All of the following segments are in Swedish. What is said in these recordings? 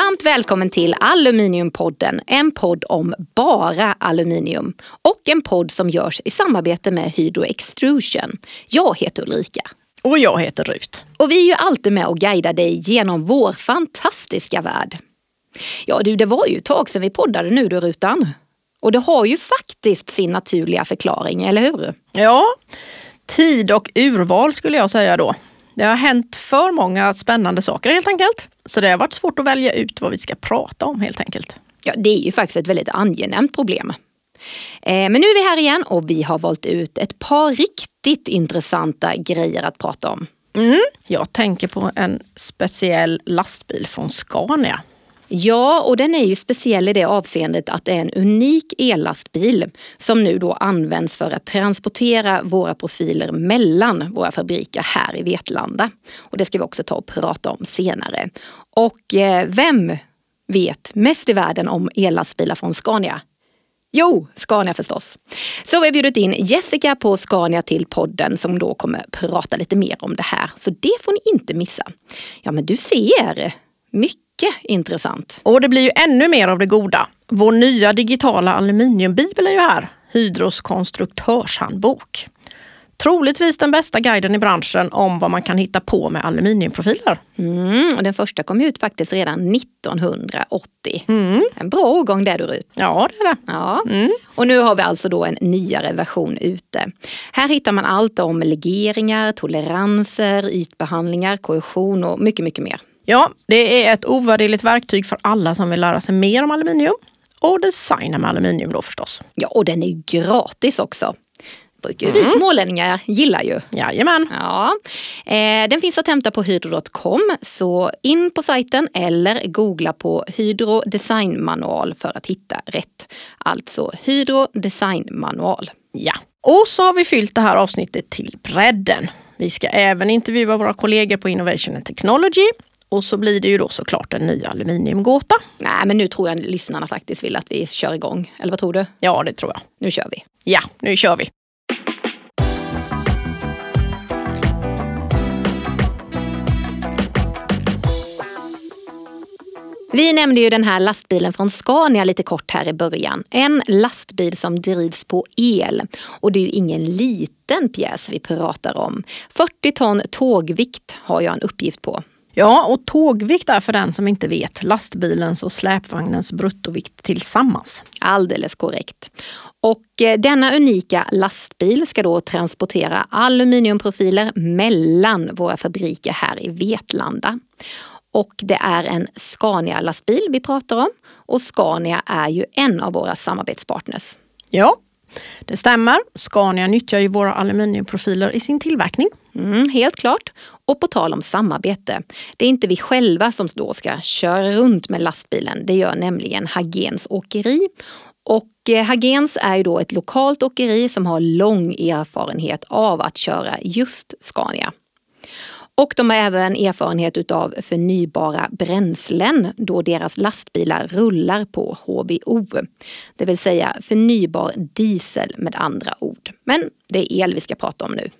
Varmt välkommen till Aluminiumpodden, en podd om bara aluminium och en podd som görs i samarbete med Hydro Extrusion. Jag heter Ulrika. Och jag heter Rut. Och vi är ju alltid med och guidar dig genom vår fantastiska värld. Ja du, det var ju ett tag sedan vi poddade nu du Rutan. Och det har ju faktiskt sin naturliga förklaring, eller hur? Ja, tid och urval skulle jag säga då. Det har hänt för många spännande saker helt enkelt. Så det har varit svårt att välja ut vad vi ska prata om helt enkelt. Ja, det är ju faktiskt ett väldigt angenämt problem. Eh, men nu är vi här igen och vi har valt ut ett par riktigt intressanta grejer att prata om. Mm. Jag tänker på en speciell lastbil från Scania. Ja, och den är ju speciell i det avseendet att det är en unik ellastbil som nu då används för att transportera våra profiler mellan våra fabriker här i Vetlanda. Och det ska vi också ta och prata om senare. Och eh, vem vet mest i världen om ellastbilar från Scania? Jo, Scania förstås. Så vi har bjudit in Jessica på Scania till podden som då kommer prata lite mer om det här. Så det får ni inte missa. Ja, men du ser. Mycket intressant. Och det blir ju ännu mer av det goda. Vår nya digitala aluminiumbibel är ju här. Hydros konstruktörshandbok. Troligtvis den bästa guiden i branschen om vad man kan hitta på med aluminiumprofiler. Mm, och den första kom ut faktiskt redan 1980. Mm. En bra årgång där du Rut. Ja, det är det. Ja. Mm. Och nu har vi alltså då en nyare version ute. Här hittar man allt om legeringar, toleranser, ytbehandlingar, korrosion och mycket, mycket mer. Ja, det är ett ovärderligt verktyg för alla som vill lära sig mer om aluminium. Och designa med aluminium då förstås. Ja, och den är gratis också brukar ju mm. vi smålänningar gilla ju. Jajamän. Ja. Eh, den finns att hämta på hydro.com så in på sajten eller googla på Hydro designmanual för att hitta rätt. Alltså Hydro designmanual. Ja. Och så har vi fyllt det här avsnittet till bredden. Vi ska även intervjua våra kollegor på Innovation and Technology och så blir det ju då såklart en ny aluminiumgåta. Nej men nu tror jag lyssnarna faktiskt vill att vi kör igång. Eller vad tror du? Ja det tror jag. Nu kör vi. Ja, nu kör vi. Vi nämnde ju den här lastbilen från Scania lite kort här i början. En lastbil som drivs på el. Och det är ju ingen liten pjäs vi pratar om. 40 ton tågvikt har jag en uppgift på. Ja, och tågvikt är för den som inte vet lastbilens och släpvagnens bruttovikt tillsammans. Alldeles korrekt. Och eh, denna unika lastbil ska då transportera aluminiumprofiler mellan våra fabriker här i Vetlanda. Och det är en Scania-lastbil vi pratar om. Och Scania är ju en av våra samarbetspartners. Ja, det stämmer. Scania nyttjar ju våra aluminiumprofiler i sin tillverkning. Mm, helt klart. Och på tal om samarbete. Det är inte vi själva som då ska köra runt med lastbilen. Det gör nämligen Hagens åkeri. Och eh, Hagens är ju då ett lokalt åkeri som har lång erfarenhet av att köra just Scania. Och de har även erfarenhet utav förnybara bränslen då deras lastbilar rullar på HVO. Det vill säga förnybar diesel med andra ord. Men det är el vi ska prata om nu.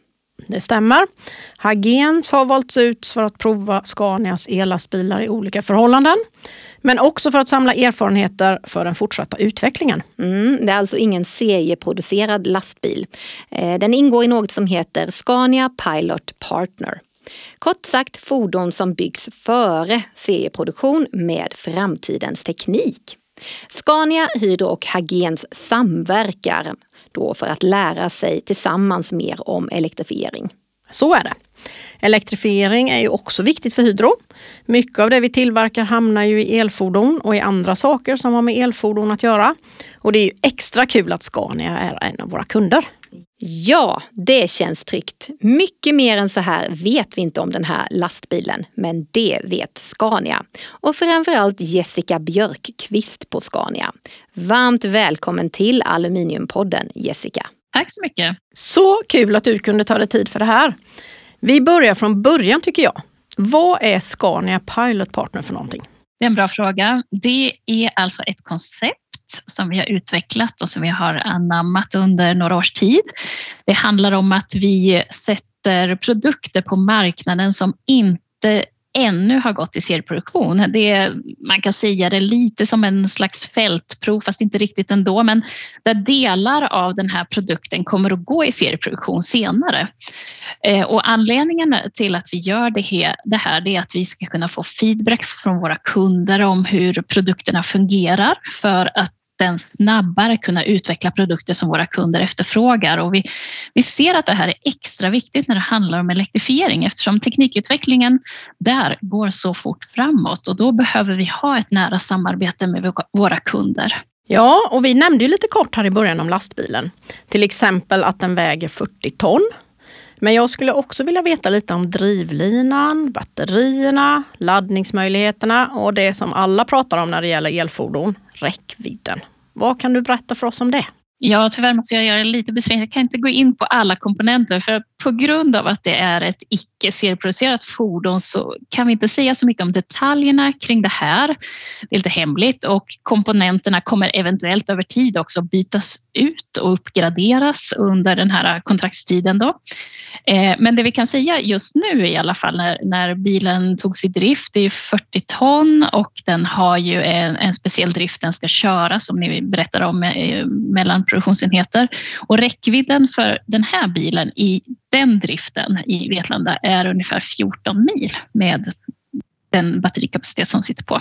Det stämmer. Hagens har valts ut för att prova Scanias ellastbilar i olika förhållanden. Men också för att samla erfarenheter för den fortsatta utvecklingen. Mm, det är alltså ingen serieproducerad lastbil. Eh, den ingår i något som heter Scania Pilot Partner. Kort sagt fordon som byggs före serieproduktion med framtidens teknik. Scania, Hydro och Hagens samverkar då för att lära sig tillsammans mer om elektrifiering. Så är det. Elektrifiering är ju också viktigt för Hydro. Mycket av det vi tillverkar hamnar ju i elfordon och i andra saker som har med elfordon att göra. Och det är ju extra kul att Scania är en av våra kunder. Ja, det känns tryggt. Mycket mer än så här vet vi inte om den här lastbilen, men det vet Scania. Och framförallt Jessica Björkqvist på Scania. Varmt välkommen till Aluminiumpodden Jessica. Tack så mycket. Så kul att du kunde ta dig tid för det här. Vi börjar från början tycker jag. Vad är Scania Pilot Partner för någonting? Det är en bra fråga. Det är alltså ett koncept som vi har utvecklat och som vi har anammat under några års tid. Det handlar om att vi sätter produkter på marknaden som inte ännu har gått i serieproduktion. Det, man kan säga det lite som en slags fältprov, fast inte riktigt ändå, men där delar av den här produkten kommer att gå i serieproduktion senare. Eh, och anledningen till att vi gör det här, det här är att vi ska kunna få feedback från våra kunder om hur produkterna fungerar för att den snabbare kunna utveckla produkter som våra kunder efterfrågar. Och vi, vi ser att det här är extra viktigt när det handlar om elektrifiering eftersom teknikutvecklingen där går så fort framåt och då behöver vi ha ett nära samarbete med våra kunder. Ja, och vi nämnde ju lite kort här i början om lastbilen. Till exempel att den väger 40 ton. Men jag skulle också vilja veta lite om drivlinan, batterierna, laddningsmöjligheterna och det som alla pratar om när det gäller elfordon, räckvidden. Vad kan du berätta för oss om det? Ja, tyvärr måste jag göra det lite besviken. Jag kan inte gå in på alla komponenter för på grund av att det är ett icke serieproducerat fordon så kan vi inte säga så mycket om detaljerna kring det här. Det är lite hemligt och komponenterna kommer eventuellt över tid också bytas ut och uppgraderas under den här kontraktstiden. Då. Eh, men det vi kan säga just nu i alla fall när, när bilen togs i drift, det är 40 ton och den har ju en, en speciell drift den ska köra som ni berättar om eh, mellan produktionsenheter. Och räckvidden för den här bilen i den driften i Vetlanda är ungefär 14 mil med den batterikapacitet som sitter på.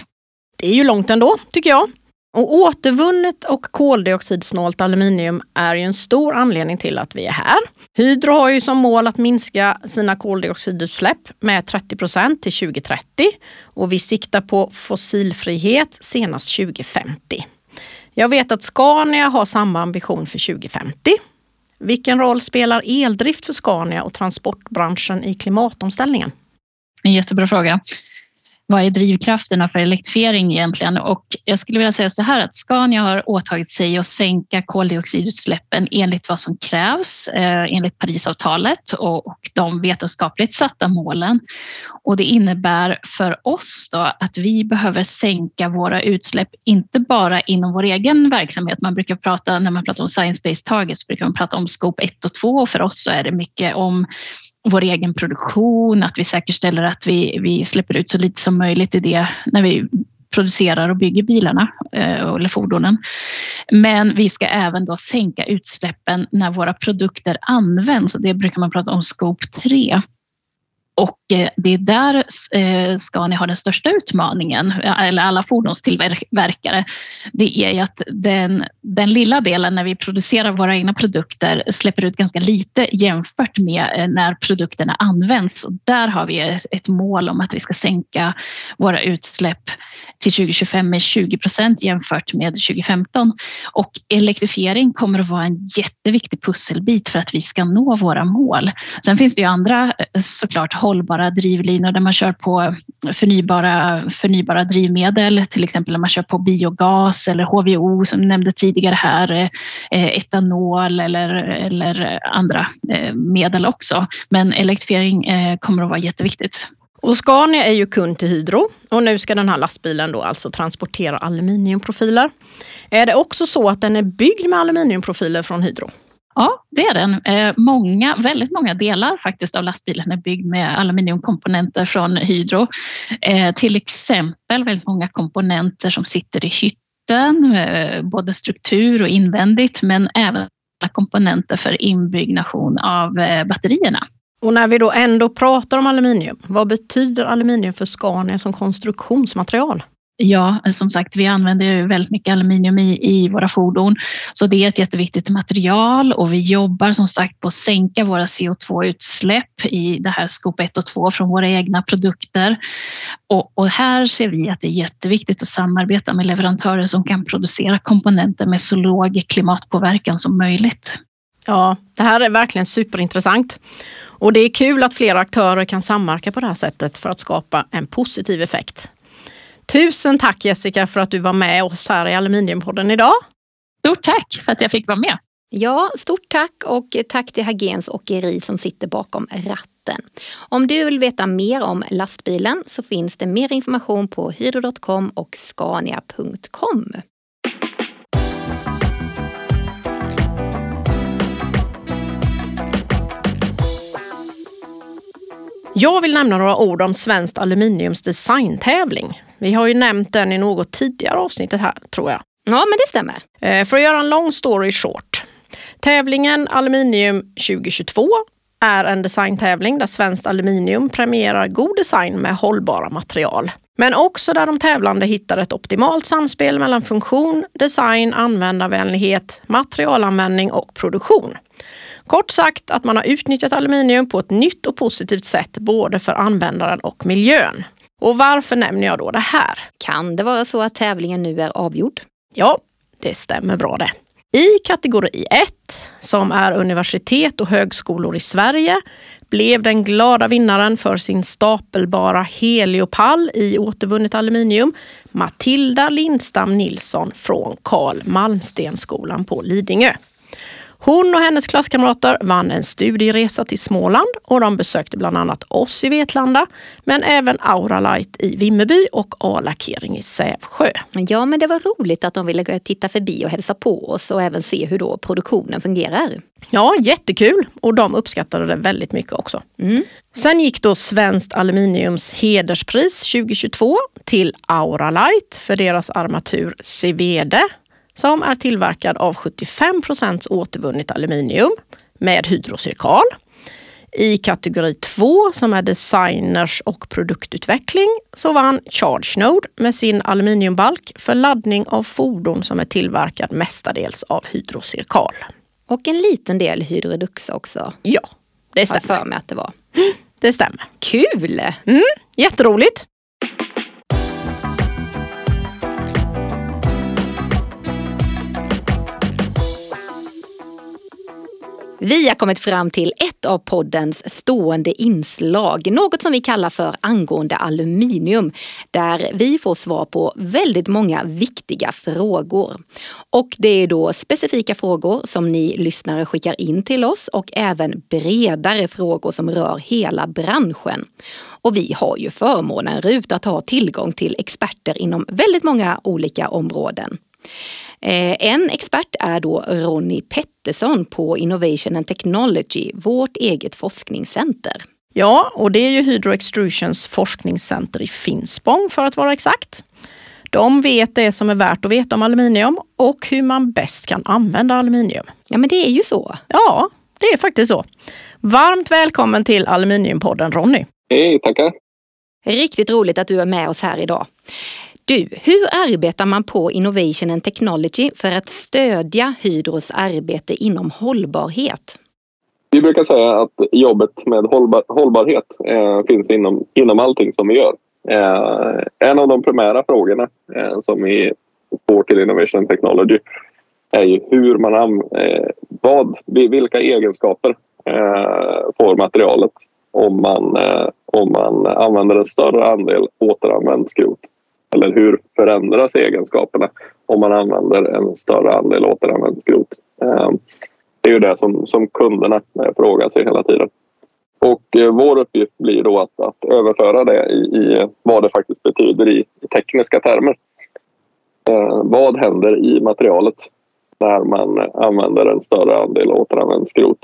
Det är ju långt ändå, tycker jag. Och återvunnet och koldioxidsnålt aluminium är ju en stor anledning till att vi är här. Hydro har ju som mål att minska sina koldioxidutsläpp med 30 procent till 2030 och vi siktar på fossilfrihet senast 2050. Jag vet att Scania har samma ambition för 2050. Vilken roll spelar eldrift för Scania och transportbranschen i klimatomställningen? En jättebra fråga vad är drivkrafterna för elektrifiering egentligen? Och jag skulle vilja säga så här att Scania har åtagit sig att sänka koldioxidutsläppen enligt vad som krävs eh, enligt Parisavtalet och, och de vetenskapligt satta målen. Och det innebär för oss då att vi behöver sänka våra utsläpp, inte bara inom vår egen verksamhet. Man brukar prata, när man pratar om science-based targets, brukar man prata om scope 1 och 2 och för oss så är det mycket om vår egen produktion, att vi säkerställer att vi, vi släpper ut så lite som möjligt i det när vi producerar och bygger bilarna eh, eller fordonen. Men vi ska även då sänka utsläppen när våra produkter används och det brukar man prata om scope 3. Och eh, det är där eh, Scania har den största utmaningen, eh, eller alla fordonstillverkare. Det är att den, den lilla delen när vi producerar våra egna produkter släpper ut ganska lite jämfört med när produkterna används. Och där har vi ett mål om att vi ska sänka våra utsläpp till 2025 med 20 procent jämfört med 2015. Och elektrifiering kommer att vara en jätteviktig pusselbit för att vi ska nå våra mål. Sen finns det ju andra såklart hållbara drivlinor där man kör på förnybara, förnybara drivmedel, till exempel när man kör på biogas eller HVO som nämnde tidigare här, eh, etanol eller, eller andra eh, medel också. Men elektrifiering eh, kommer att vara jätteviktigt. Och Scania är ju kund till Hydro och nu ska den här lastbilen då alltså transportera aluminiumprofiler. Är det också så att den är byggd med aluminiumprofiler från Hydro? Ja, det är den. Eh, många, väldigt många delar faktiskt av lastbilen är byggd med aluminiumkomponenter från Hydro. Eh, till exempel väldigt många komponenter som sitter i hytten, eh, både struktur och invändigt, men även komponenter för inbyggnation av batterierna. Och när vi då ändå pratar om aluminium, vad betyder aluminium för Scania som konstruktionsmaterial? Ja, som sagt, vi använder ju väldigt mycket aluminium i, i våra fordon, så det är ett jätteviktigt material och vi jobbar som sagt på att sänka våra CO2-utsläpp i det här skop 1 och 2 från våra egna produkter. Och, och, här ser vi att det är jätteviktigt att samarbeta med leverantörer som kan producera komponenter med så låg klimatpåverkan som möjligt. Ja, det här är verkligen superintressant. Och det är kul att flera aktörer kan samverka på det här sättet för att skapa en positiv effekt. Tusen tack Jessica för att du var med oss här i Aluminiumpodden idag. Stort tack för att jag fick vara med. Ja, stort tack och tack till Hagens Åkeri som sitter bakom ratten. Om du vill veta mer om lastbilen så finns det mer information på hydro.com och scania.com. Jag vill nämna några ord om Svenskt Aluminiums designtävling. Vi har ju nämnt den i något tidigare avsnittet här, tror jag. Ja, men det stämmer. Eh, för att göra en lång story short. Tävlingen Aluminium 2022 är en designtävling där Svenskt Aluminium premierar god design med hållbara material. Men också där de tävlande hittar ett optimalt samspel mellan funktion, design, användarvänlighet, materialanvändning och produktion. Kort sagt att man har utnyttjat aluminium på ett nytt och positivt sätt både för användaren och miljön. Och varför nämner jag då det här? Kan det vara så att tävlingen nu är avgjord? Ja, det stämmer bra det. I kategori 1, som är universitet och högskolor i Sverige, blev den glada vinnaren för sin stapelbara heliopall i återvunnet aluminium Matilda Lindstam Nilsson från Karl Malmstenskolan på Lidingö. Hon och hennes klasskamrater vann en studieresa till Småland och de besökte bland annat oss i Vetlanda, men även Auralight i Vimmerby och A-lackering i Sävsjö. Ja, men det var roligt att de ville titta förbi och hälsa på oss och även se hur då produktionen fungerar. Ja, jättekul och de uppskattade det väldigt mycket också. Mm. Sen gick då Svenskt Aluminiums hederspris 2022 till Auralight för deras armatur Cevede som är tillverkad av 75% återvunnet aluminium med hydrocirkal. I kategori 2 som är designers och produktutveckling så vann ChargeNode med sin aluminiumbalk för laddning av fordon som är tillverkad mestadels av hydrocirkal. Och en liten del hydrodux också. Ja, det stämmer. Har för mig att det var. Det stämmer. Kul! Mm, jätteroligt! Vi har kommit fram till ett av poddens stående inslag, något som vi kallar för angående aluminium, där vi får svar på väldigt många viktiga frågor. Och det är då specifika frågor som ni lyssnare skickar in till oss och även bredare frågor som rör hela branschen. Och vi har ju förmånen RUT att ha tillgång till experter inom väldigt många olika områden. Eh, en expert är då Ronny Pettersson på Innovation and Technology, vårt eget forskningscenter. Ja, och det är ju Hydro Extrusions forskningscenter i Finspång för att vara exakt. De vet det som är värt att veta om aluminium och hur man bäst kan använda aluminium. Ja, men det är ju så. Ja, det är faktiskt så. Varmt välkommen till Aluminiumpodden Ronny. Hej, tackar. Riktigt roligt att du är med oss här idag. Du, hur arbetar man på Innovation and Technology för att stödja Hydros arbete inom hållbarhet? Vi brukar säga att jobbet med hållbar, hållbarhet eh, finns inom, inom allting som vi gör. Eh, en av de primära frågorna eh, som vi får till Innovation and Technology är ju hur man eh, vad, vilka egenskaper eh, får materialet om man, eh, om man använder en större andel återanvänt skrot eller hur förändras egenskaperna om man använder en större andel återanvänt skrot? Ehm, det är ju det som, som kunderna eh, frågar sig hela tiden. Och eh, vår uppgift blir då att, att överföra det i, i, vad det faktiskt betyder i, i tekniska termer. Eh, vad händer i materialet när man använder en större andel återanvänt skrot?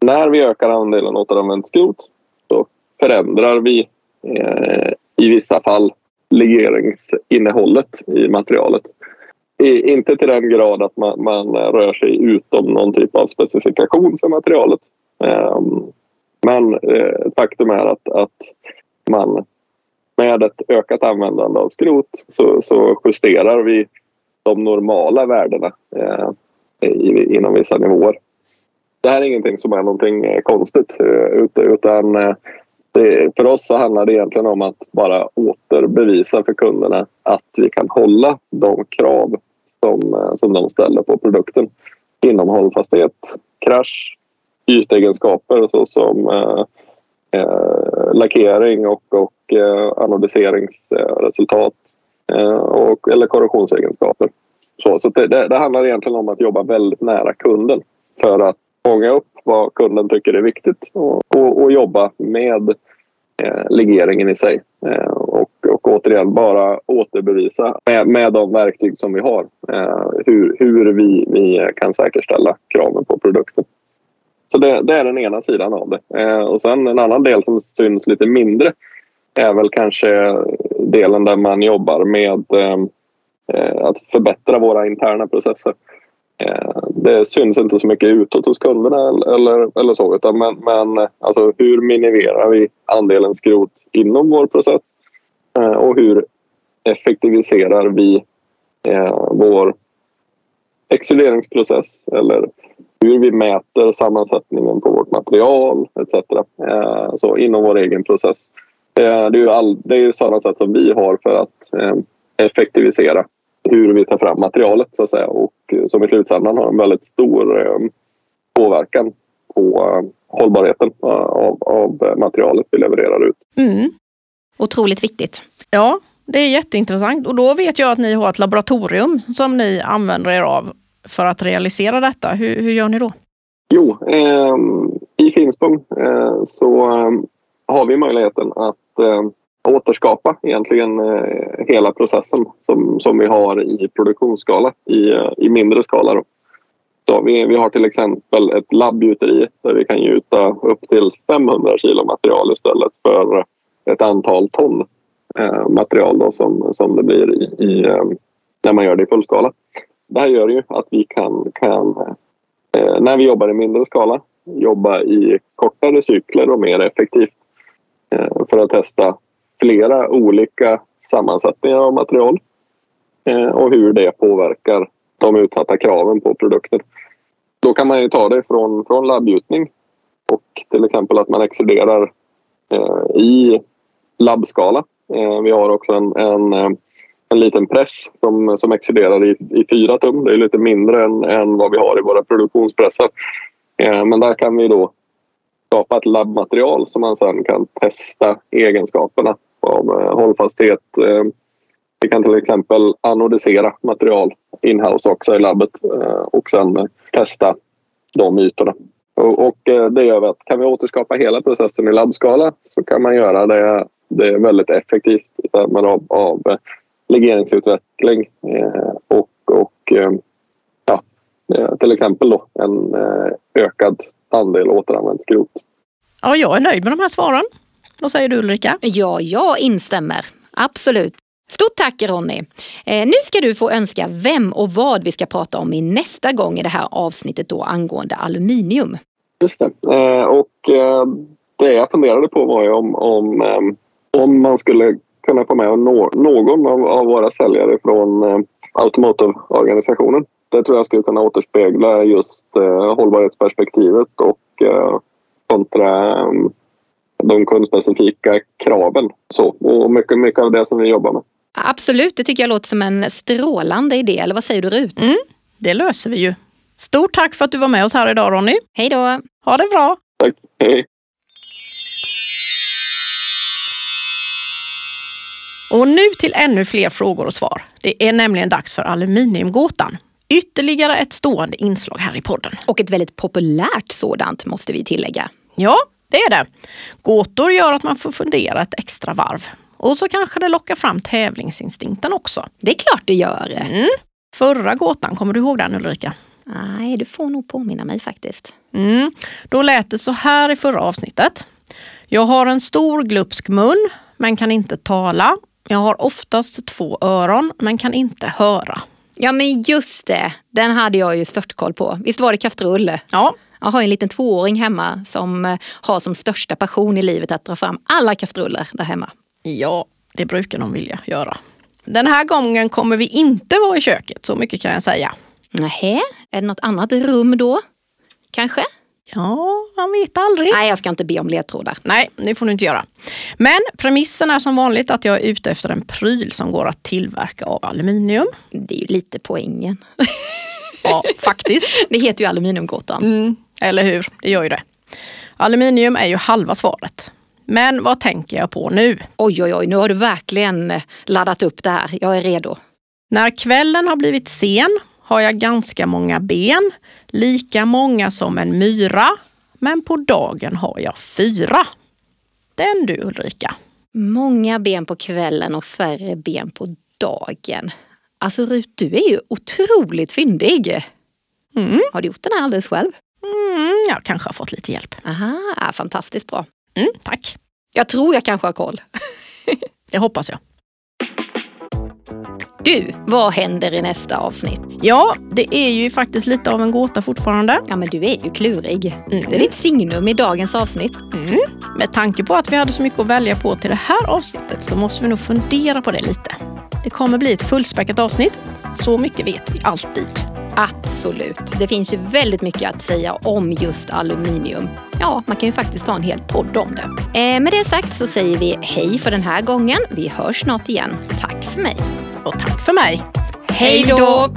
När vi ökar andelen återanvänt skrot så förändrar vi eh, i vissa fall legeringsinnehållet i materialet. I, inte till den grad att man, man, rör sig utom någon typ av specifikation för materialet. Um, men eh, faktum är att, att man med ett ökat användande av skrot så, så justerar vi de normala värdena eh, inom vissa nivåer. Det här är ingenting som är någonting eh, konstigt eh, utan eh, det, för oss så handlar det egentligen om att bara återbevisa för kunderna att vi kan hålla de krav som, eh, som de ställer på produkten inom hållfasthet, krasch, ytegenskaper såsom eh, eh, lackering och, och eh, anodiseringsresultat eh, och, eller korrosionsegenskaper. Så, så det, det, det, handlar egentligen om att jobba väldigt nära kunden för att fånga upp vad kunden tycker är viktigt och, och, och jobba med eh, legeringen i sig. Eh, och, och återigen bara återbevisa med, med de verktyg som vi har eh, hur, hur vi, vi kan säkerställa kraven på produkten. Så det, det, är den ena sidan av det. Eh, och sen en annan del som syns lite mindre är väl kanske delen där man jobbar med eh, eh att förbättra våra interna processer. Eh, det syns inte så mycket utåt hos kunderna eller, eller så utan men, men alltså hur minimerar vi andelen skrot inom vår process eh, och hur effektiviserar vi eh, vår exkluderingsprocess? eller hur vi mäter sammansättningen på vårt material etc. Eh, så inom vår egen process. Eh, det är ju, all, det är ju sådana sätt som vi har för att eh, effektivisera hur vi tar fram materialet så att säga och som i slutändan har en väldigt stor påverkan på hållbarheten av, av materialet vi levererar ut. Mm. Otroligt viktigt. Ja, det är jätteintressant och då vet jag att ni har ett laboratorium som ni använder er av för att realisera detta. Hur, hur gör ni då? Jo, eh, i Finspång eh, så eh, har vi möjligheten att eh, återskapa egentligen eh, hela processen som, som vi har i produktionsskala i, eh, i mindre skala. Då. Så vi, vi har till exempel ett labbgjuteri där vi kan gjuta upp till 500 kilo material istället för ett antal ton eh, material då som, som det blir i, i eh, när man gör det i fullskala. Det här gör ju att vi kan, kan eh, när vi jobbar i mindre skala jobba i kortare cykler och mer effektivt eh, för att testa flera olika sammansättningar av material eh, och hur det påverkar de utsatta kraven på produkten. Då kan man ju ta det från, från labbgjutning och till exempel att man exkluderar eh, i labbskala. Eh, vi har också en, en, eh, en liten press som, som exkluderar i, i fyra tum. Det är lite mindre än, än vad vi har i våra produktionspressar. Eh, men där kan vi då skapa ett labbmaterial som man sedan kan testa egenskaperna av eh, hållfasthet. Eh, vi kan till exempel anodisera material inhouse också i labbet eh, och sen testa de ytorna. Och, det gör vi att kan vi återskapa hela processen i labbskala så kan man göra det, det väldigt effektivt i termer av, av legeringsutveckling och, och ja, till exempel då en ökad andel återanvänt skrot. Ja, jag är nöjd med de här svaren. Vad säger du Ulrika? Ja, jag instämmer. Absolut. Stort tack Ronny! Eh, nu ska du få önska vem och vad vi ska prata om i nästa gång i det här avsnittet då angående aluminium. Just det. Eh, och eh, det jag funderade på var ju om, om, eh, om man skulle kunna få med nå, någon av, av, våra säljare från eh, Automotive-organisationen. Det tror jag skulle kunna återspegla just eh, hållbarhetsperspektivet och eh, kontra de kundspecifika kraven. Så, och mycket, mycket av det som vi jobbar med. Absolut, det tycker jag låter som en strålande idé. Eller vad säger du Rut? Mm, det löser vi ju. Stort tack för att du var med oss här idag Ronny. Hej då! Ha det bra! Tack, hej! Och nu till ännu fler frågor och svar. Det är nämligen dags för aluminiumgåtan. Ytterligare ett stående inslag här i podden. Och ett väldigt populärt sådant måste vi tillägga. Ja, det är det. Gåtor gör att man får fundera ett extra varv. Och så kanske det lockar fram tävlingsinstinkten också. Det är klart det gör. Mm. Förra gåtan, kommer du ihåg den Ulrika? Nej, du får nog påminna mig faktiskt. Mm. Då lät det så här i förra avsnittet. Jag har en stor glupsk mun, men kan inte tala. Jag har oftast två öron, men kan inte höra. Ja men just det, den hade jag ju störtkoll på. Visst var det kastrull? Ja. Jag har en liten tvååring hemma som eh, har som största passion i livet att dra fram alla kastruller där hemma. Ja, det brukar de vilja göra. Den här gången kommer vi inte vara i köket, så mycket kan jag säga. Nähä, är det något annat rum då? Kanske? Ja, man vet aldrig. Nej, jag ska inte be om ledtrådar. Nej, det får du inte göra. Men premissen är som vanligt att jag är ute efter en pryl som går att tillverka av aluminium. Det är ju lite poängen. ja, faktiskt. Det heter ju aluminiumgåtan. Mm, eller hur, det gör ju det. Aluminium är ju halva svaret. Men vad tänker jag på nu? Oj, oj, oj, nu har du verkligen laddat upp det här. Jag är redo. När kvällen har blivit sen har jag ganska många ben, lika många som en myra. Men på dagen har jag fyra. Den du Ulrika. Många ben på kvällen och färre ben på dagen. Alltså Rut, du är ju otroligt fyndig. Mm. Har du gjort den här alldeles själv? Mm, jag kanske har fått lite hjälp. Aha, fantastiskt bra. Mm, tack. Jag tror jag kanske har koll. Det hoppas jag. Du, vad händer i nästa avsnitt? Ja, det är ju faktiskt lite av en gåta fortfarande. Ja, men du är ju klurig. Mm. Det är ditt signum i dagens avsnitt. Mm. Med tanke på att vi hade så mycket att välja på till det här avsnittet så måste vi nog fundera på det lite. Det kommer bli ett fullspäckat avsnitt. Så mycket vet vi alltid. Absolut. Det finns ju väldigt mycket att säga om just aluminium. Ja, man kan ju faktiskt ta en hel podd om det. Eh, med det sagt så säger vi hej för den här gången. Vi hörs snart igen. Tack för mig. Och tack för mig. Hej då!